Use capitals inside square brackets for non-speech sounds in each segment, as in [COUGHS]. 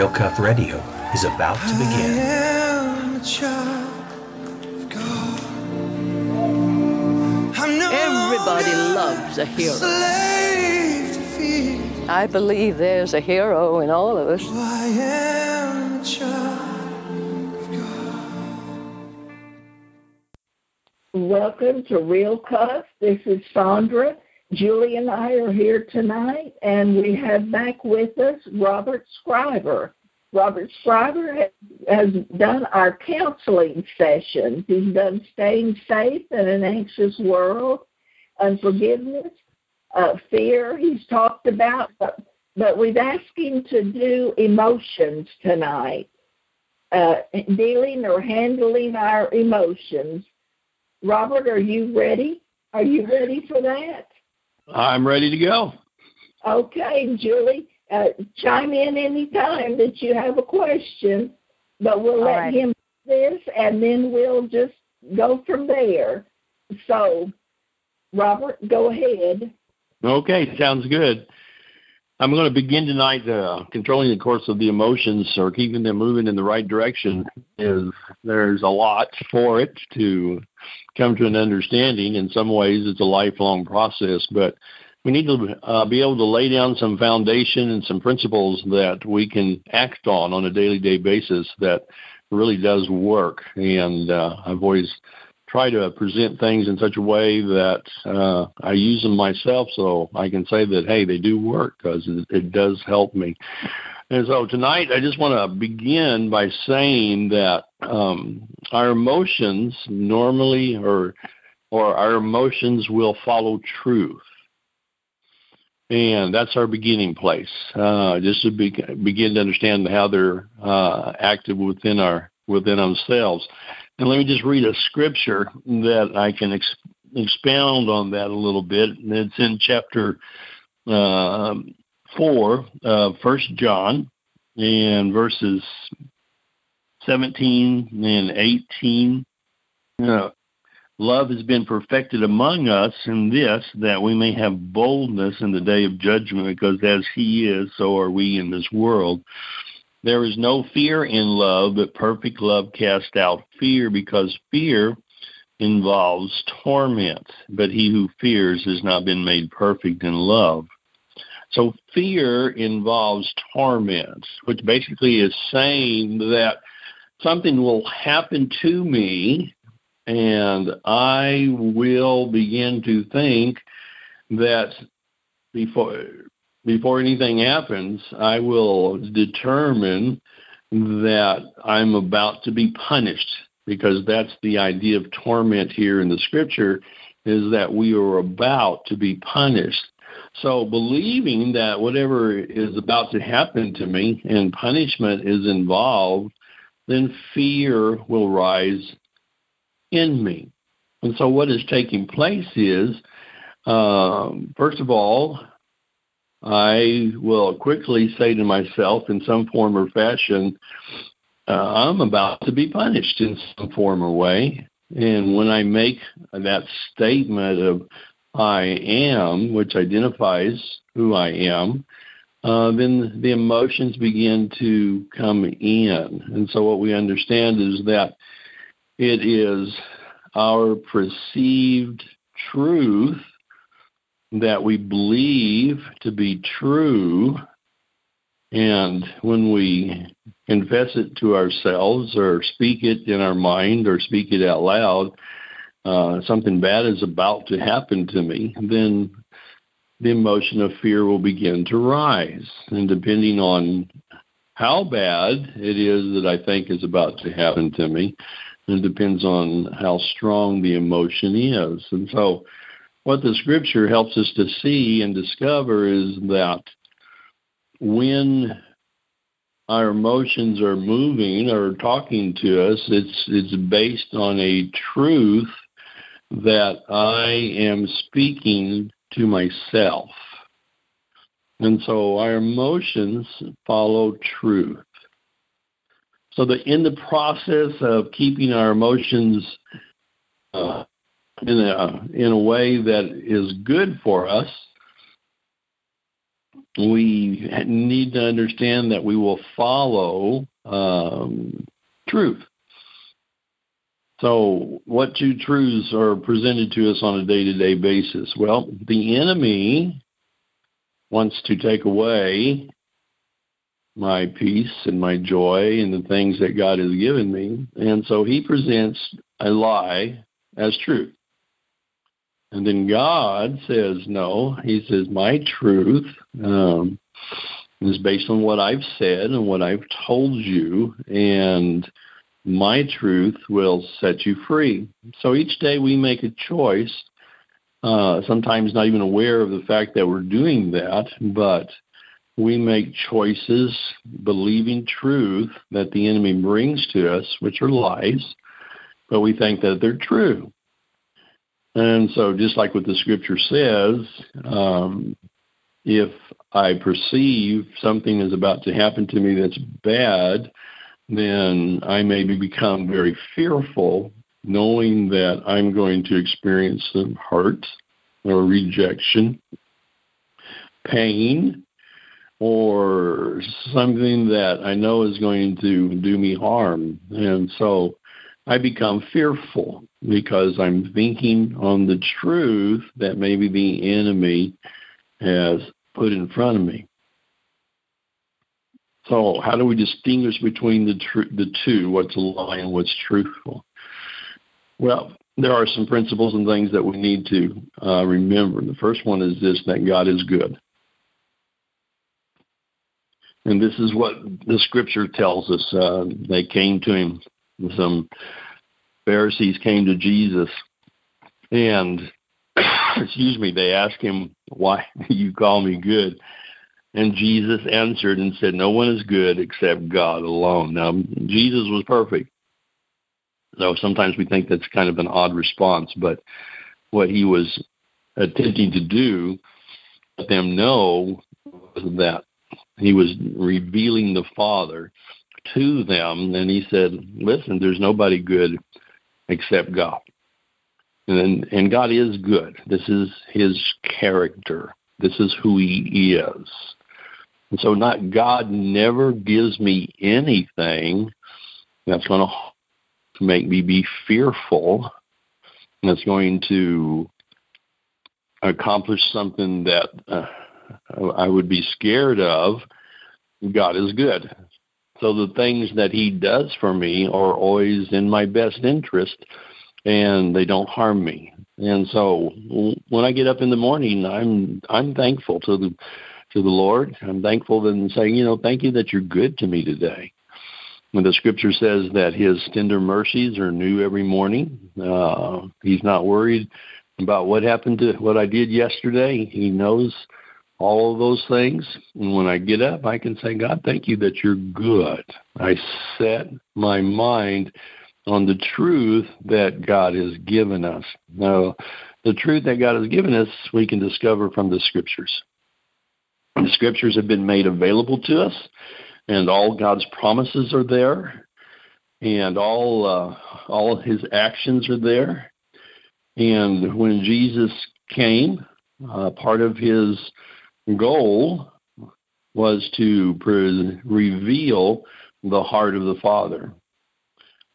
Real Cuff Radio is about to begin. Everybody loves a hero. I believe there's a hero in all of us. Welcome to Real Cuff. This is Sandra. Julie and I are here tonight, and we have back with us Robert Scriver. Robert Scriver has, has done our counseling sessions. He's done Staying Safe in an Anxious World, Unforgiveness, uh, Fear, he's talked about, but, but we've asked him to do emotions tonight, uh, dealing or handling our emotions. Robert, are you ready? Are you ready for that? I'm ready to go. Okay, Julie, uh, chime in anytime that you have a question, but we'll All let right. him do this and then we'll just go from there. So, Robert, go ahead. Okay, sounds good. I'm going to begin tonight uh, controlling the course of the emotions or keeping them moving in the right direction. Is there's a lot for it to come to an understanding. In some ways, it's a lifelong process, but we need to uh, be able to lay down some foundation and some principles that we can act on on a daily day basis that really does work. And uh, I've always try to present things in such a way that uh, I use them myself so I can say that, hey, they do work because it, it does help me. And so tonight, I just want to begin by saying that um, our emotions normally, or or our emotions will follow truth, and that's our beginning place. Uh, just to be, begin to understand how they're uh, active within our within ourselves. And let me just read a scripture that I can ex- expound on that a little bit. And it's in chapter uh, 4, of 1 John, and verses 17 and 18. Uh, Love has been perfected among us in this, that we may have boldness in the day of judgment, because as He is, so are we in this world. There is no fear in love, but perfect love casts out fear, because fear involves torment. But he who fears has not been made perfect in love. So fear involves torment, which basically is saying that something will happen to me, and I will begin to think that before before anything happens, I will determine that I'm about to be punished because that's the idea of torment here in the scripture is that we are about to be punished. So believing that whatever is about to happen to me and punishment is involved, then fear will rise in me. And so what is taking place is, um, first of all, I will quickly say to myself in some form or fashion, uh, I'm about to be punished in some form or way. And when I make that statement of I am, which identifies who I am, uh, then the emotions begin to come in. And so what we understand is that it is our perceived truth that we believe to be true. And when we confess it to ourselves or speak it in our mind or speak it out loud, uh, something bad is about to happen to me, then the emotion of fear will begin to rise. And depending on how bad it is that I think is about to happen to me, it depends on how strong the emotion is. And so, what the scripture helps us to see and discover is that when our emotions are moving or talking to us, it's it's based on a truth that I am speaking to myself. And so our emotions follow truth. So that in the process of keeping our emotions uh, in a in a way that is good for us, we need to understand that we will follow um, truth. So, what two truths are presented to us on a day to day basis? Well, the enemy wants to take away my peace and my joy and the things that God has given me. And so he presents a lie as truth. And then God says, no, he says, my truth um, is based on what I've said and what I've told you, and my truth will set you free. So each day we make a choice, uh, sometimes not even aware of the fact that we're doing that, but we make choices believing truth that the enemy brings to us, which are lies, but we think that they're true. And so, just like what the scripture says, um, if I perceive something is about to happen to me that's bad, then I maybe become very fearful, knowing that I'm going to experience some hurt or rejection, pain, or something that I know is going to do me harm. And so I become fearful because I'm thinking on the truth that maybe the enemy has put in front of me. So, how do we distinguish between the tr- the two? What's a lie and what's truthful? Well, there are some principles and things that we need to uh, remember. The first one is this: that God is good. And this is what the scripture tells us. Uh, they came to him. Some Pharisees came to Jesus, and [COUGHS] excuse me, they asked him, "Why [LAUGHS] you call me good?" And Jesus answered and said, "No one is good except God alone." Now, Jesus was perfect. So sometimes we think that's kind of an odd response, but what he was attempting to do, let them know that he was revealing the Father to them, and he said, "Listen, there's nobody good except God, and and God is good. This is His character. This is who He is." And so, not God never gives me anything that's going to make me be fearful. That's going to accomplish something that uh, I would be scared of, God is good. So the things that He does for me are always in my best interest, and they don't harm me. And so when I get up in the morning, I'm I'm thankful to the to the Lord. I'm thankful and saying, you know, thank you that you're good to me today. When the Scripture says that His tender mercies are new every morning, uh, He's not worried about what happened to what I did yesterday. He knows all of those things. And when I get up, I can say, God, thank you that you're good. I set my mind on the truth that God has given us. Now, the truth that God has given us, we can discover from the scriptures. The scriptures have been made available to us, and all God's promises are there, and all uh, all His actions are there. And when Jesus came, uh, part of His goal was to pre- reveal the heart of the Father.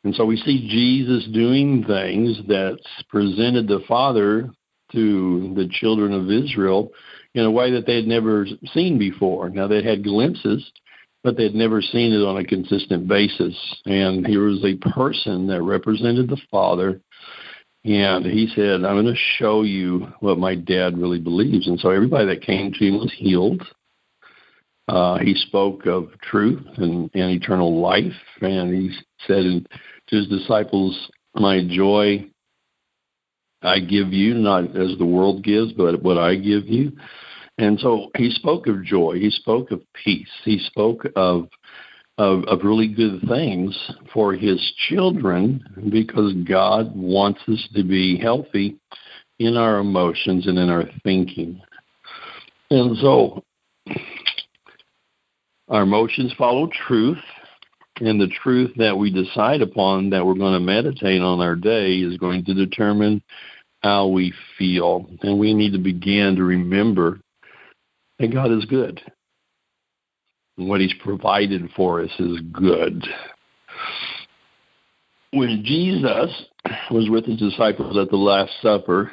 And so we see Jesus doing things that presented the Father to the children of Israel in a way that they had never seen before. Now, they had glimpses, but they had never seen it on a consistent basis. And here was a person that represented the Father and he said, I'm going to show you what my dad really believes. And so everybody that came to him was healed. Uh, he spoke of truth and, and eternal life. And he said to his disciples, My joy I give you, not as the world gives, but what I give you. And so he spoke of joy. He spoke of peace. He spoke of of, of really good things for his children because God wants us to be healthy in our emotions and in our thinking. And so our emotions follow truth, and the truth that we decide upon that we're going to meditate on our day is going to determine how we feel. And we need to begin to remember that God is good. What He's provided for us is good. When Jesus was with His disciples at the Last Supper,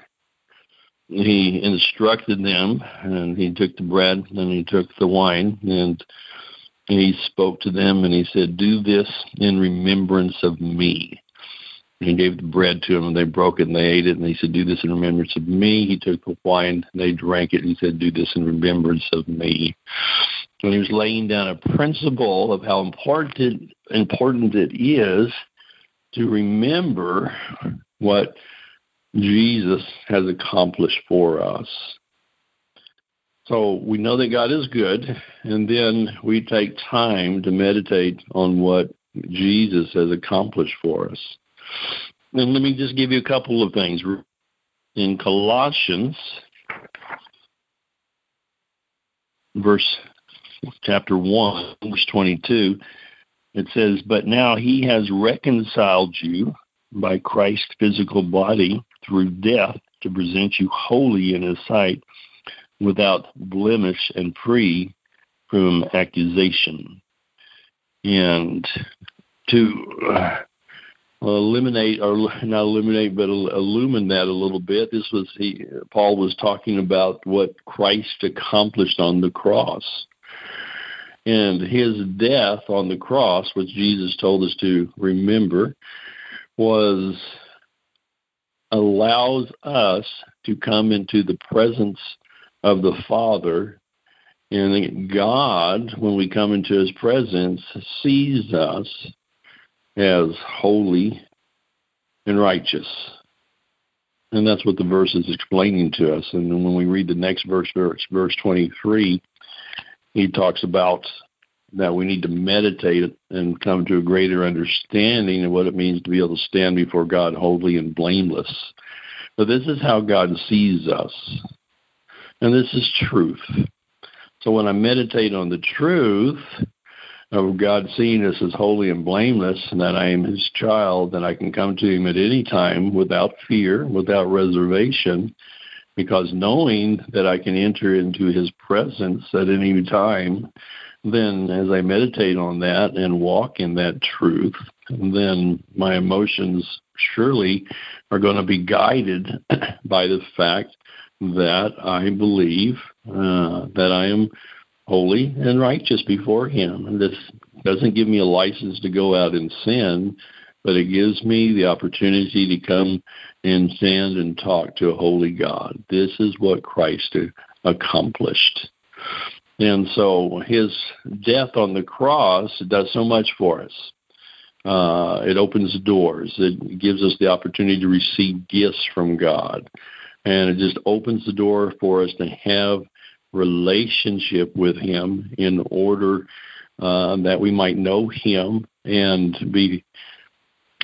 He instructed them, and He took the bread and He took the wine, and He spoke to them, and He said, Do this in remembrance of me. And he gave the bread to them, and they broke it, and they ate it. And he said, "Do this in remembrance of me." He took the wine, and they drank it, and he said, "Do this in remembrance of me." When he was laying down a principle of how important important it is to remember what Jesus has accomplished for us. So we know that God is good, and then we take time to meditate on what Jesus has accomplished for us. And let me just give you a couple of things. In Colossians, verse chapter 1, verse 22, it says, But now he has reconciled you by Christ's physical body through death to present you holy in his sight without blemish and free from accusation. And to uh, eliminate or not eliminate but illumine that a little bit this was he paul was talking about what christ accomplished on the cross and his death on the cross which jesus told us to remember was allows us to come into the presence of the father and god when we come into his presence sees us as holy and righteous. And that's what the verse is explaining to us. And when we read the next verse, verse, verse 23, he talks about that we need to meditate and come to a greater understanding of what it means to be able to stand before God holy and blameless. But this is how God sees us. And this is truth. So when I meditate on the truth, of God seeing us as holy and blameless, and that I am His child, and I can come to Him at any time without fear, without reservation, because knowing that I can enter into His presence at any time, then as I meditate on that and walk in that truth, then my emotions surely are going to be guided [CLEARS THROAT] by the fact that I believe uh, that I am holy and righteous before Him. And this doesn't give me a license to go out and sin, but it gives me the opportunity to come and stand and talk to a holy God. This is what Christ accomplished. And so his death on the cross does so much for us. Uh, it opens doors. It gives us the opportunity to receive gifts from God. And it just opens the door for us to have relationship with Him in order uh, that we might know Him and be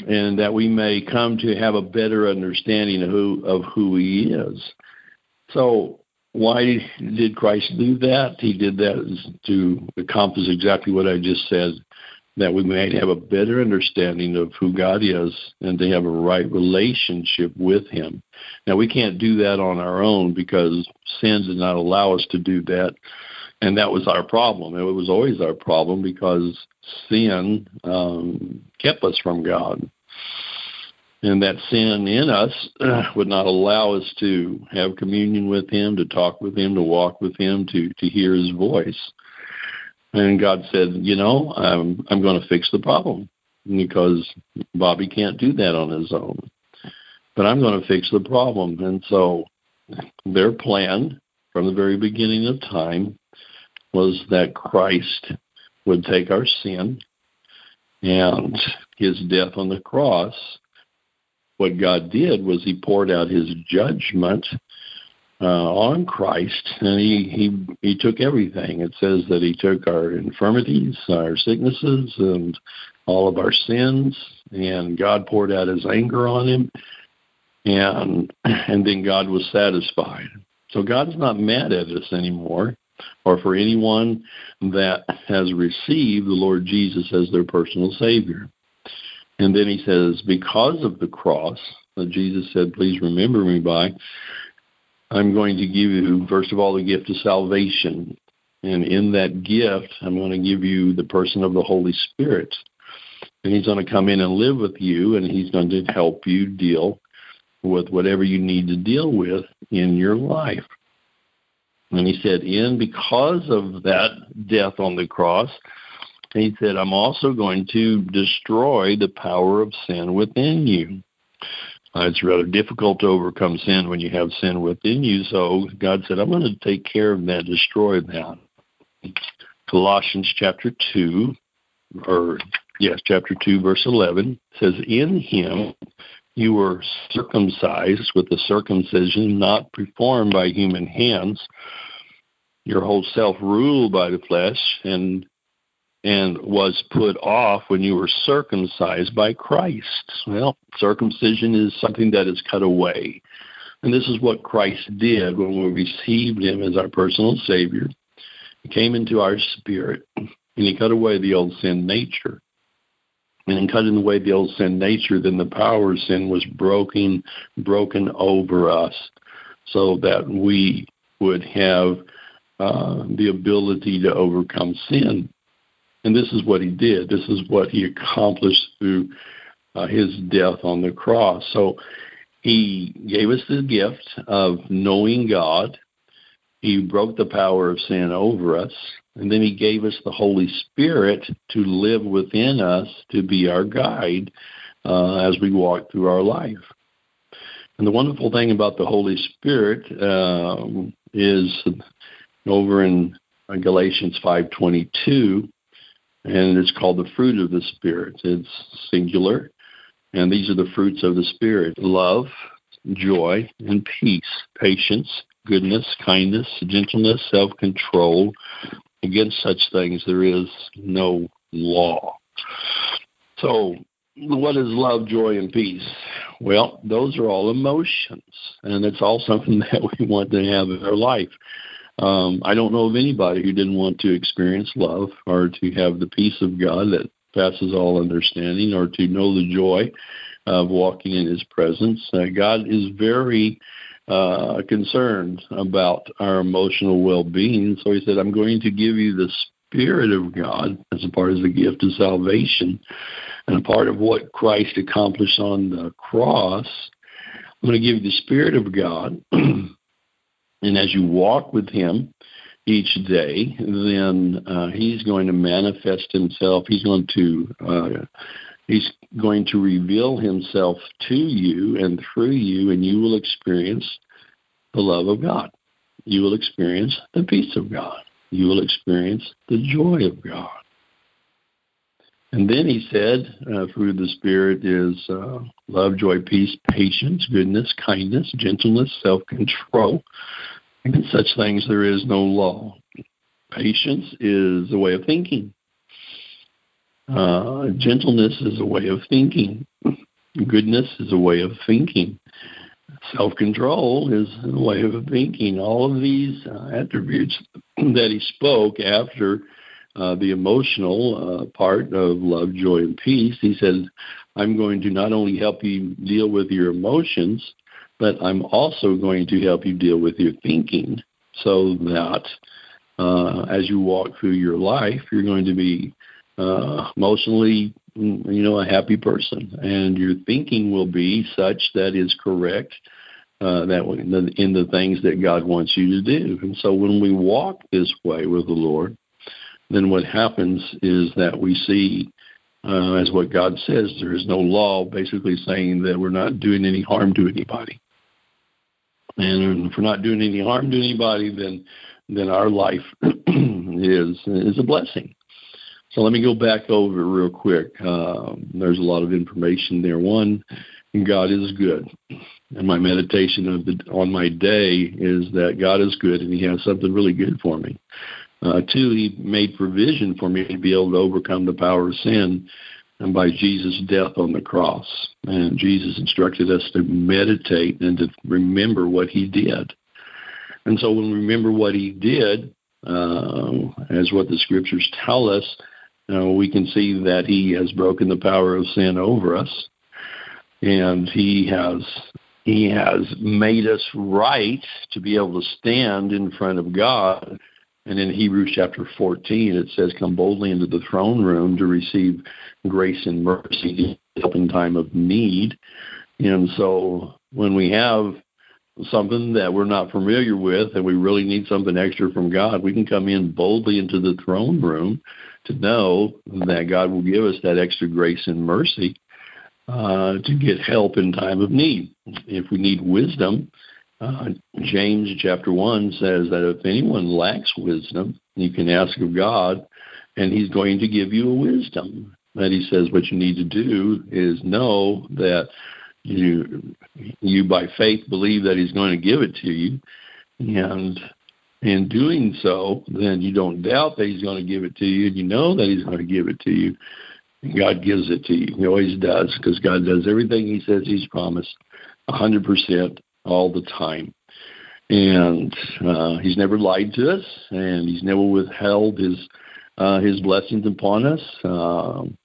and that we may come to have a better understanding of who of who He is. So why did Christ do that? He did that to accomplish exactly what I just said that we might have a better understanding of who God is and to have a right relationship with Him. Now, we can't do that on our own because sin did not allow us to do that. And that was our problem. It was always our problem because sin um, kept us from God. And that sin in us would not allow us to have communion with Him, to talk with Him, to walk with Him, to, to hear His voice. And God said, you know, I'm I'm going to fix the problem because Bobby can't do that on his own. But I'm going to fix the problem. And so their plan from the very beginning of time was that Christ would take our sin and his death on the cross. What God did was he poured out his judgment uh, on Christ, and he, he he took everything. It says that he took our infirmities, our sicknesses, and all of our sins, and God poured out His anger on him, and and then God was satisfied. So God's not mad at us anymore, or for anyone that has received the Lord Jesus as their personal Savior. And then He says, because of the cross that Jesus said, "Please remember me by." I'm going to give you, first of all, the gift of salvation. And in that gift, I'm going to give you the person of the Holy Spirit. And He's going to come in and live with you, and He's going to help you deal with whatever you need to deal with in your life. And He said, in because of that death on the cross, He said, I'm also going to destroy the power of sin within you. Uh, it's rather difficult to overcome sin when you have sin within you. So God said, I'm going to take care of that, destroy that. Colossians chapter 2, or yes, chapter 2, verse 11 says, In him you were circumcised with a circumcision not performed by human hands, your whole self ruled by the flesh, and and was put off when you were circumcised by Christ. Well, circumcision is something that is cut away. And this is what Christ did when we received him as our personal Savior. He came into our spirit and he cut away the old sin nature. And in cutting away the old sin nature, then the power of sin was broken broken over us so that we would have uh, the ability to overcome sin. And this is what he did. This is what he accomplished through uh, his death on the cross. So he gave us the gift of knowing God. He broke the power of sin over us. And then he gave us the Holy Spirit to live within us to be our guide uh, as we walk through our life. And the wonderful thing about the Holy Spirit uh, is over in Galatians 5:22 and it's called the fruit of the Spirit. It's singular, and these are the fruits of the Spirit love, joy, and peace, patience, goodness, kindness, gentleness, self control. Against such things there is no law. So, what is love, joy, and peace? Well, those are all emotions, and it's all [LAUGHS] something that we want to have in our life. Um, I don't know of anybody who didn't want to experience love or to have the peace of God that passes all understanding or to know the joy of walking in His presence. Uh, God is very uh, concerned about our emotional well being. So He said, I'm going to give you the Spirit of God as a part of the gift of salvation and a part of what Christ accomplished on the cross. I'm going to give you the Spirit of God. [CLEARS THROAT] And as you walk with Him each day, then uh, He's going to manifest Himself. He's going to uh, He's going to reveal Himself to you and through you, and you will experience the love of God. You will experience the peace of God. You will experience the joy of God. And then he said, uh, through the Spirit is uh, love, joy, peace, patience, goodness, kindness, gentleness, self control. Against such things there is no law. Patience is a way of thinking. Uh, gentleness is a way of thinking. Goodness is a way of thinking. Self control is a way of thinking. All of these uh, attributes [CLEARS THROAT] that he spoke after uh, the emotional uh, part of love, joy, and peace, he said, I'm going to not only help you deal with your emotions, but I'm also going to help you deal with your thinking so that uh, as you walk through your life, you're going to be uh, emotionally, you know, a happy person, and your thinking will be such that is correct. Uh, that in the things that God wants you to do, and so when we walk this way with the Lord, then what happens is that we see uh, as what God says. There is no law basically saying that we're not doing any harm to anybody. And if we're not doing any harm to anybody, then then our life [CLEARS THROAT] is is a blessing. So let me go back over it real quick. Uh, there's a lot of information there. One, God is good, and my meditation of the on my day is that God is good and He has something really good for me. Uh, two, he made provision for me to be able to overcome the power of sin and by Jesus' death on the cross. And Jesus instructed us to meditate and to remember what he did. And so when we remember what he did, uh, as what the scriptures tell us, uh, we can see that he has broken the power of sin over us. And he has He has made us right to be able to stand in front of God. And in Hebrews chapter 14, it says, Come boldly into the throne room to receive grace and mercy in time of need. And so when we have something that we're not familiar with and we really need something extra from God, we can come in boldly into the throne room to know that God will give us that extra grace and mercy uh, to get help in time of need. If we need wisdom, uh, James chapter 1 says that if anyone lacks wisdom, you can ask of God, and He's going to give you a wisdom. That He says what you need to do is know that you you by faith believe that He's going to give it to you, and in doing so, then you don't doubt that He's going to give it to you, and you know that He's going to give it to you. And God gives it to you. He always does because God does everything He says He's promised, a hundred percent all the time. And uh, He's never lied to us, and He's never withheld His uh, His blessings upon us. Um,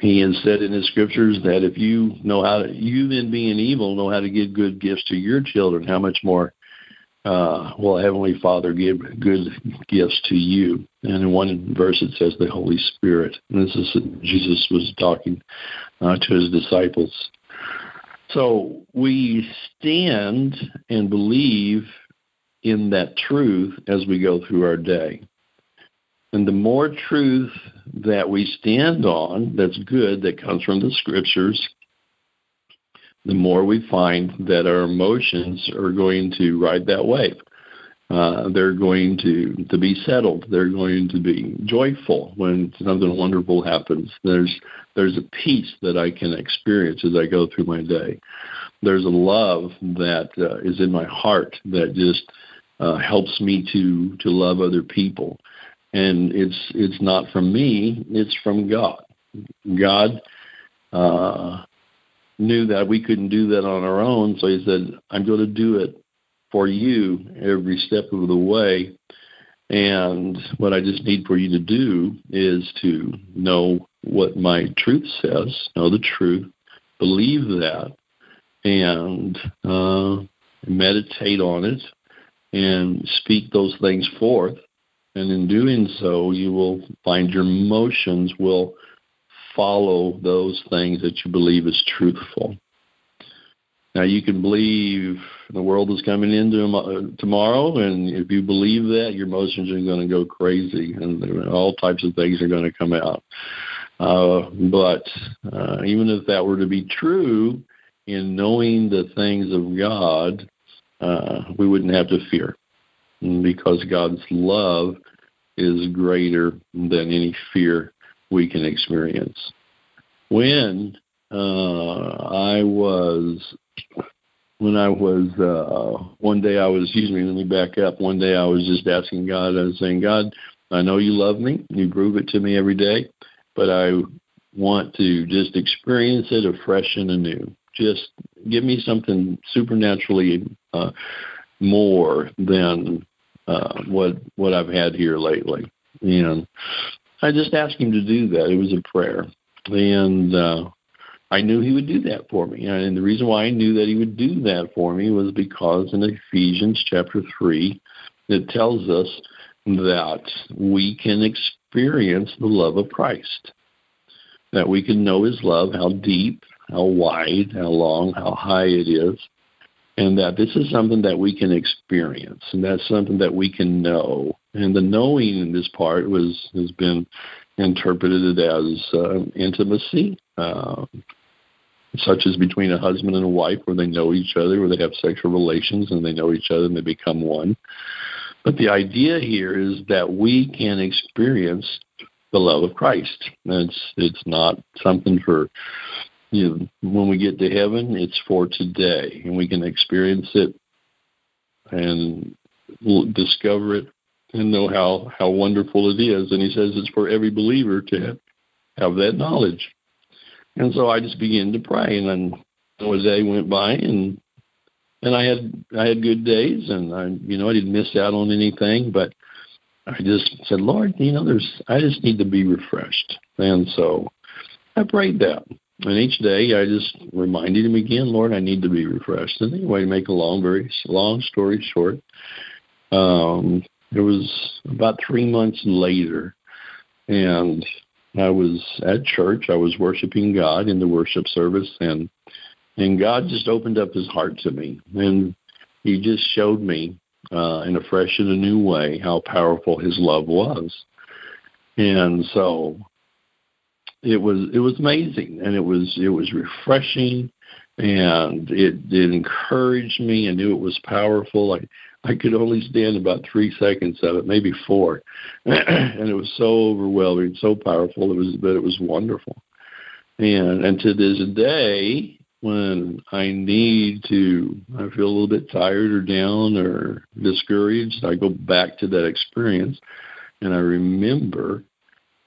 he has said in his scriptures that if you know how to, you then being evil know how to give good gifts to your children, how much more uh, will Heavenly Father give good gifts to you? And in one verse it says the Holy Spirit. And this is Jesus was talking uh, to his disciples. So we stand and believe in that truth as we go through our day. And the more truth that we stand on that's good, that comes from the scriptures, the more we find that our emotions are going to ride that wave. Uh, they're going to to be settled. They're going to be joyful when something wonderful happens. There's there's a peace that I can experience as I go through my day. There's a love that uh, is in my heart that just uh, helps me to to love other people, and it's it's not from me. It's from God. God uh, knew that we couldn't do that on our own, so he said, I'm going to do it for you every step of the way. And what I just need for you to do is to know what my truth says, know the truth, believe that, and uh, meditate on it and speak those things forth. And in doing so, you will find your emotions will follow those things that you believe is truthful. Now you can believe the world is coming uh, tomorrow, and if you believe that, your emotions are going to go crazy, and all types of things are going to come out. Uh, but uh, even if that were to be true, in knowing the things of God, uh, we wouldn't have to fear, because God's love is greater than any fear we can experience. When uh, I was when I was uh, one day I was excuse me let me back up. One day I was just asking God I was saying God I know you love me. You prove it to me every day but I want to just experience it afresh and anew. Just give me something supernaturally uh, more than uh, what what I've had here lately. And I just asked him to do that. It was a prayer, and uh, I knew he would do that for me. And the reason why I knew that he would do that for me was because in Ephesians chapter three, it tells us that we can experience the love of Christ, that we can know His love, how deep, how wide, how long, how high it is, and that this is something that we can experience, and that's something that we can know. And the knowing in this part was has been interpreted as uh, intimacy, uh, such as between a husband and a wife, where they know each other, where they have sexual relations, and they know each other, and they become one. But the idea here is that we can experience the love of Christ. It's it's not something for you know, when we get to heaven, it's for today, and we can experience it and discover it and know how how wonderful it is. And he says it's for every believer to have, have that knowledge. And so I just began to pray, and then a day went by, and and I had I had good days, and I you know I didn't miss out on anything, but I just said, Lord, you know, there's I just need to be refreshed, and so I prayed that, and each day I just reminded him again, Lord, I need to be refreshed. And anyway, to make a long, very long story short, um, it was about three months later, and I was at church. I was worshiping God in the worship service, and and God just opened up His heart to me, and He just showed me uh, in a fresh and a new way how powerful His love was, and so it was it was amazing, and it was it was refreshing, and it, it encouraged me. I knew it was powerful. I I could only stand about three seconds of it, maybe four, [CLEARS THROAT] and it was so overwhelming, so powerful. It was, but it was wonderful. And and to this day, when I need to, I feel a little bit tired or down or discouraged, I go back to that experience, and I remember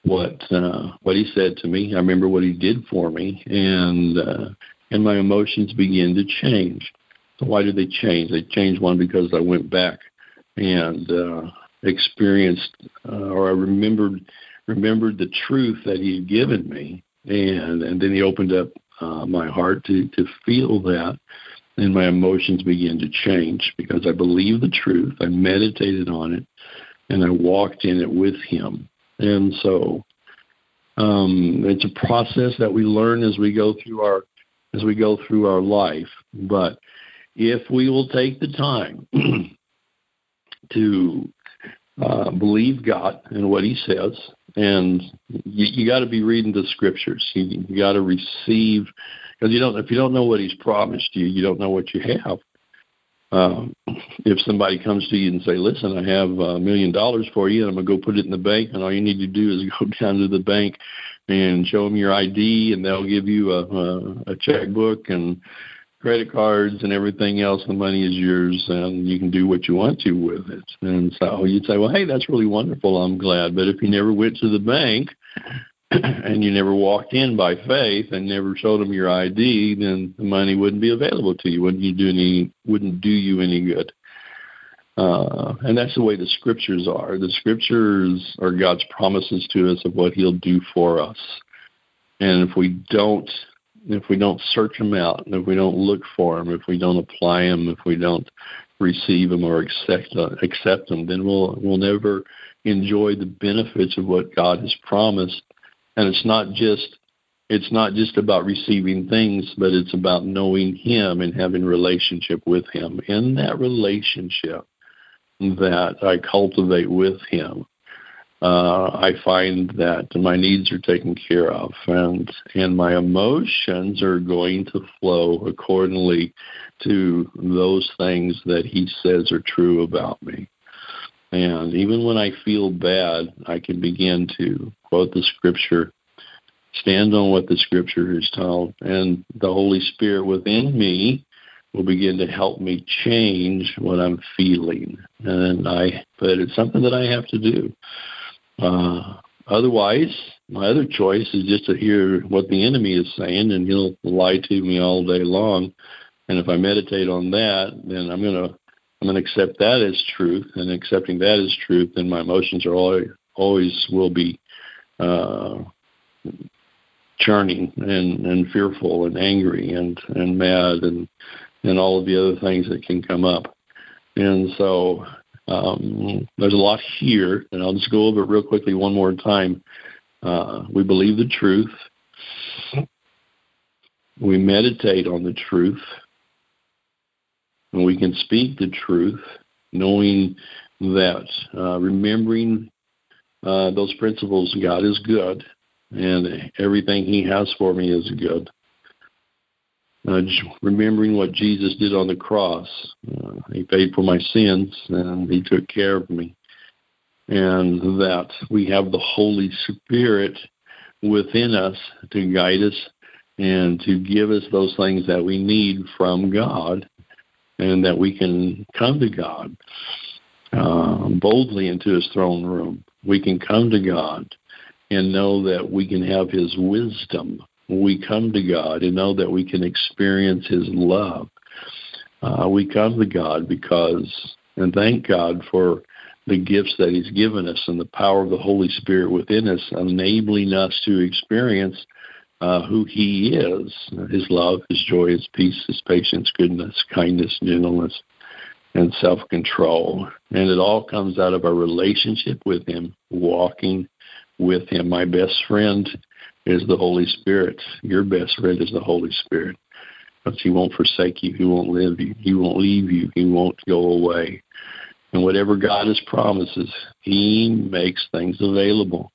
what uh, what he said to me. I remember what he did for me, and uh, and my emotions begin to change. So why did they change? They changed one because I went back and uh, experienced, uh, or I remembered remembered the truth that he had given me, and and then he opened up uh, my heart to to feel that, and my emotions began to change because I believed the truth. I meditated on it, and I walked in it with him. And so, um, it's a process that we learn as we go through our as we go through our life, but if we will take the time [CLEARS THROAT] to uh, believe God and what He says, and you, you got to be reading the scriptures. You, you got to receive because you don't. If you don't know what He's promised you, you don't know what you have. Um, if somebody comes to you and say, "Listen, I have a million dollars for you, and I'm gonna go put it in the bank," and all you need to do is [LAUGHS] go down to the bank and show them your ID, and they'll give you a, a, a checkbook and credit cards and everything else, the money is yours, and you can do what you want to with it. And so you'd say, well, hey, that's really wonderful. I'm glad. But if you never went to the bank [CLEARS THROAT] and you never walked in by faith and never showed them your ID, then the money wouldn't be available to you. Wouldn't you do any? Wouldn't do you any good. Uh, and that's the way the scriptures are. The scriptures are God's promises to us of what He'll do for us. And if we don't if we don't search them out, and if we don't look for them, if we don't apply them, if we don't receive them or accept uh, accept them, then we'll we'll never enjoy the benefits of what God has promised. And it's not just it's not just about receiving things, but it's about knowing Him and having relationship with Him. In that relationship that I cultivate with Him, uh, I find that my needs are taken care of, and and my emotions are going to flow accordingly to those things that He says are true about me. And even when I feel bad, I can begin to quote the Scripture, stand on what the Scripture is told, and the Holy Spirit within me will begin to help me change what I'm feeling. And I, but it's something that I have to do. Uh, otherwise, my other choice is just to hear what the enemy is saying, and he'll lie to me all day long. And if I meditate on that, then I'm gonna I'm gonna accept that as truth, and accepting that as truth, then my emotions are always always will be uh, churning and and fearful and angry and and mad and and all of the other things that can come up. And so um, there's a lot here, and I'll just go over it real quickly one more time. Uh, we believe the truth. We meditate on the truth. And we can speak the truth, knowing that, uh, remembering uh, those principles, God is good, and everything He has for me is good uh, remembering what Jesus did on the cross. Uh, he paid for my sins and He took care of me. And that we have the Holy Spirit within us to guide us and to give us those things that we need from God and that we can come to God uh, boldly into His throne room. We can come to God and know that we can have His wisdom we come to God and know that we can experience His love. Uh, we come to God because, and thank God for the gifts that He's given us and the power of the Holy Spirit within us, enabling us to experience uh, who He is His love, His joy, His peace, His patience, goodness, kindness, gentleness, and self control. And it all comes out of our relationship with Him, walking with Him. My best friend is the Holy Spirit. Your best friend is the Holy Spirit. Because He won't forsake you, He won't leave you, He won't leave you, He won't go away. And whatever God has promises, He makes things available.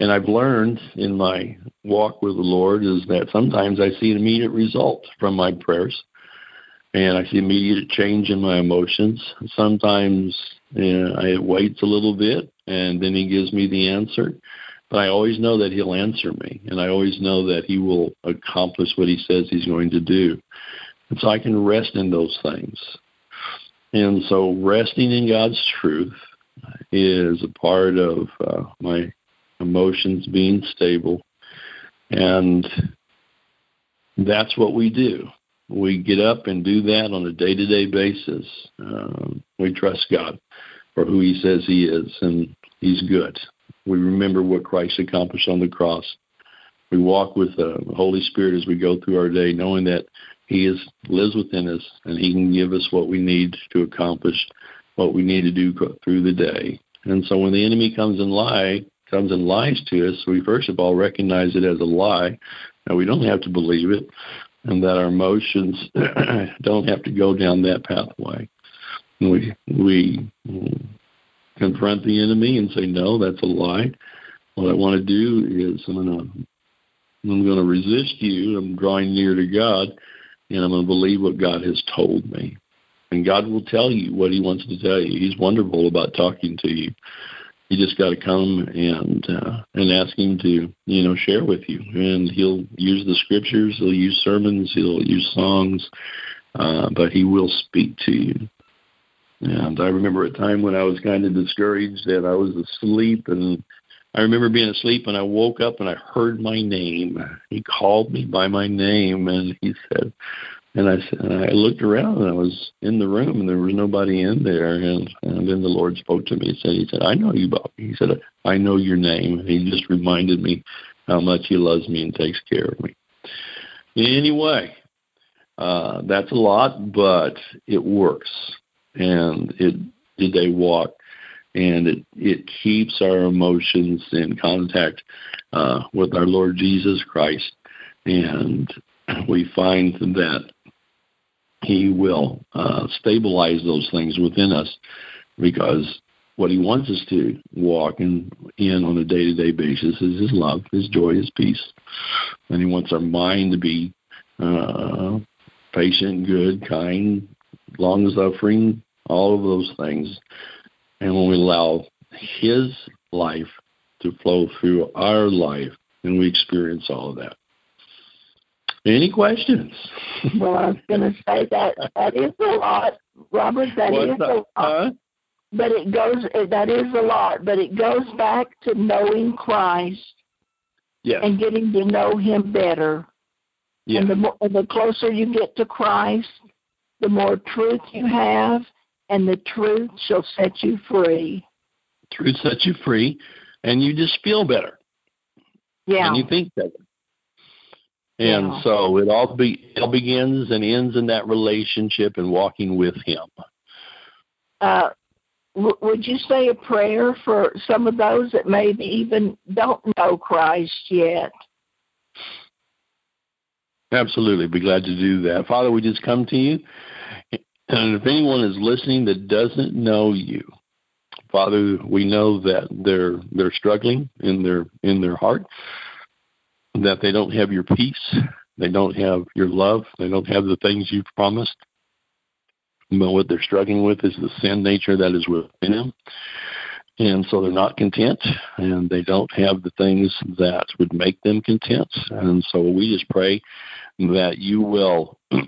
And I've learned in my walk with the Lord is that sometimes I see an immediate result from my prayers, and I see immediate change in my emotions. Sometimes you know, it waits a little bit, and then He gives me the answer. But I always know that He'll answer me, and I always know that He will accomplish what He says He's going to do. And so I can rest in those things. And so resting in God's truth is a part of uh, my emotions being stable. And that's what we do. We get up and do that on a day to day basis. Um, we trust God for who He says He is, and He's good. We remember what Christ accomplished on the cross. We walk with the Holy Spirit as we go through our day, knowing that He is lives within us, and He can give us what we need to accomplish what we need to do through the day. And so when the enemy comes and lie, comes and lies to us, we first of all recognize it as a lie. and we don't have to believe it, and that our emotions [CLEARS THROAT] don't have to go down that pathway. We we confront the enemy and say, "No, that's a lie." What I want to do is I'm gonna I'm gonna resist you. I'm drawing near to God, and I'm gonna believe what God has told me. And God will tell you what He wants to tell you. He's wonderful about talking to you you just got to come and uh, and ask him to you know share with you. And he'll use the scriptures he'll use sermons he'll use songs uh, but he will speak to you. And i remember a time when i was kind of discouraged that i was asleep and i remember being asleep and i woke up and i heard my name. He called me by my name and he said and I and I looked around and I was in the room and there was nobody in there. And and then the Lord spoke to me. And said he said I know you Bobby he said I know your name. And he just reminded me how much he loves me and takes care of me. Anyway uh that's a lot but it works. And it did they walk and it it keeps our emotions in contact uh with our Lord Jesus Christ. And we find that he will uh, stabilize those things within us because what he wants us to walk in, in on a day to day basis is his love, his joy, his peace. And he wants our mind to be uh, patient, good, kind, long suffering, all of those things. And when we allow his life to flow through our life, then we experience all of that. Any questions? well, I was going to say that that is a lot, Robert. That What's is a lot. Huh? But it goes. That is a lot. But it goes back to knowing Christ. Yes. And getting to know Him better. Yeah. And the more, the closer you get to Christ, the more truth you have, and the truth shall set you free. Truth sets you free, and you just feel better. Yeah. And you think better. And yeah. so it all be it all begins and ends in that relationship and walking with Him. Uh, w- would you say a prayer for some of those that maybe even don't know Christ yet? Absolutely, be glad to do that. Father, we just come to you, and if anyone is listening that doesn't know you, Father, we know that they're they're struggling in their in their heart that they don't have your peace, they don't have your love, they don't have the things you've promised. But what they're struggling with is the sin nature that is within them. And so they're not content and they don't have the things that would make them content. And so we just pray that you will [CLEARS THROAT]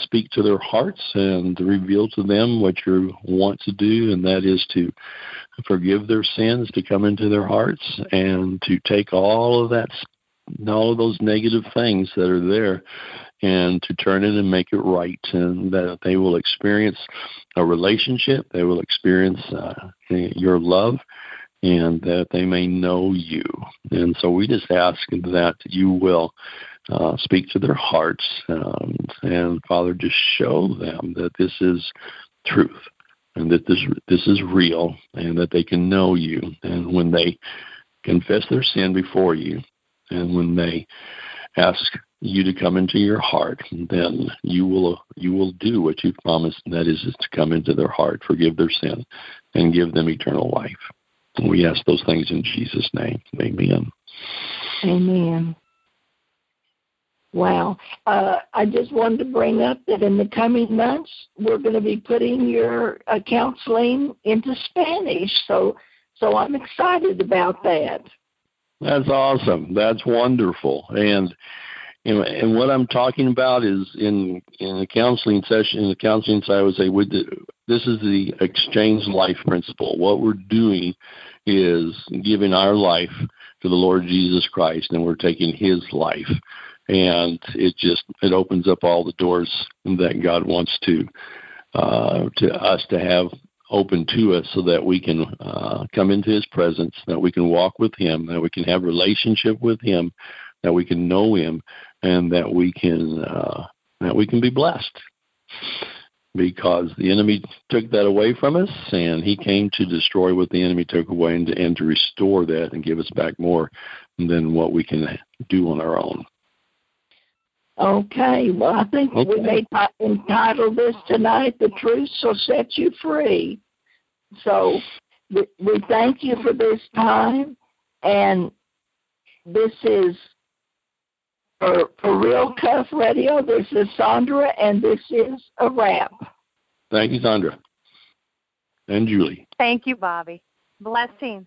speak to their hearts and reveal to them what you want to do, and that is to forgive their sins, to come into their hearts, and to take all of that all those negative things that are there and to turn it and make it right and that they will experience a relationship they will experience uh, your love and that they may know you. And so we just ask that you will uh, speak to their hearts, um, and Father, just show them that this is truth and that this this is real, and that they can know you. And when they confess their sin before you, and when they ask you to come into your heart, then you will you will do what you've promised, and that is, is to come into their heart, forgive their sin, and give them eternal life. And we ask those things in Jesus' name. Amen. Amen. Wow. Uh, I just wanted to bring up that in the coming months, we're going to be putting your uh, counseling into Spanish. So, so I'm excited about that. That's awesome. That's wonderful. And and, and what I'm talking about is in in the counseling session, in the counseling side, I would say with the, this is the exchange life principle. What we're doing is giving our life to the Lord Jesus Christ, and we're taking His life, and it just it opens up all the doors that God wants to uh, to us to have open to us so that we can uh, come into his presence that we can walk with him that we can have relationship with him that we can know him and that we can uh, that we can be blessed. Because the enemy took that away from us and he came to destroy what the enemy took away and to, and to restore that and give us back more than what we can do on our own okay well i think okay. we may entitle this tonight the truth shall set you free so we, we thank you for this time and this is for, for Real Cuff Radio. This is Sandra, and this is a wrap. Thank you, Sandra. And Julie. Thank you, Bobby. Blessings.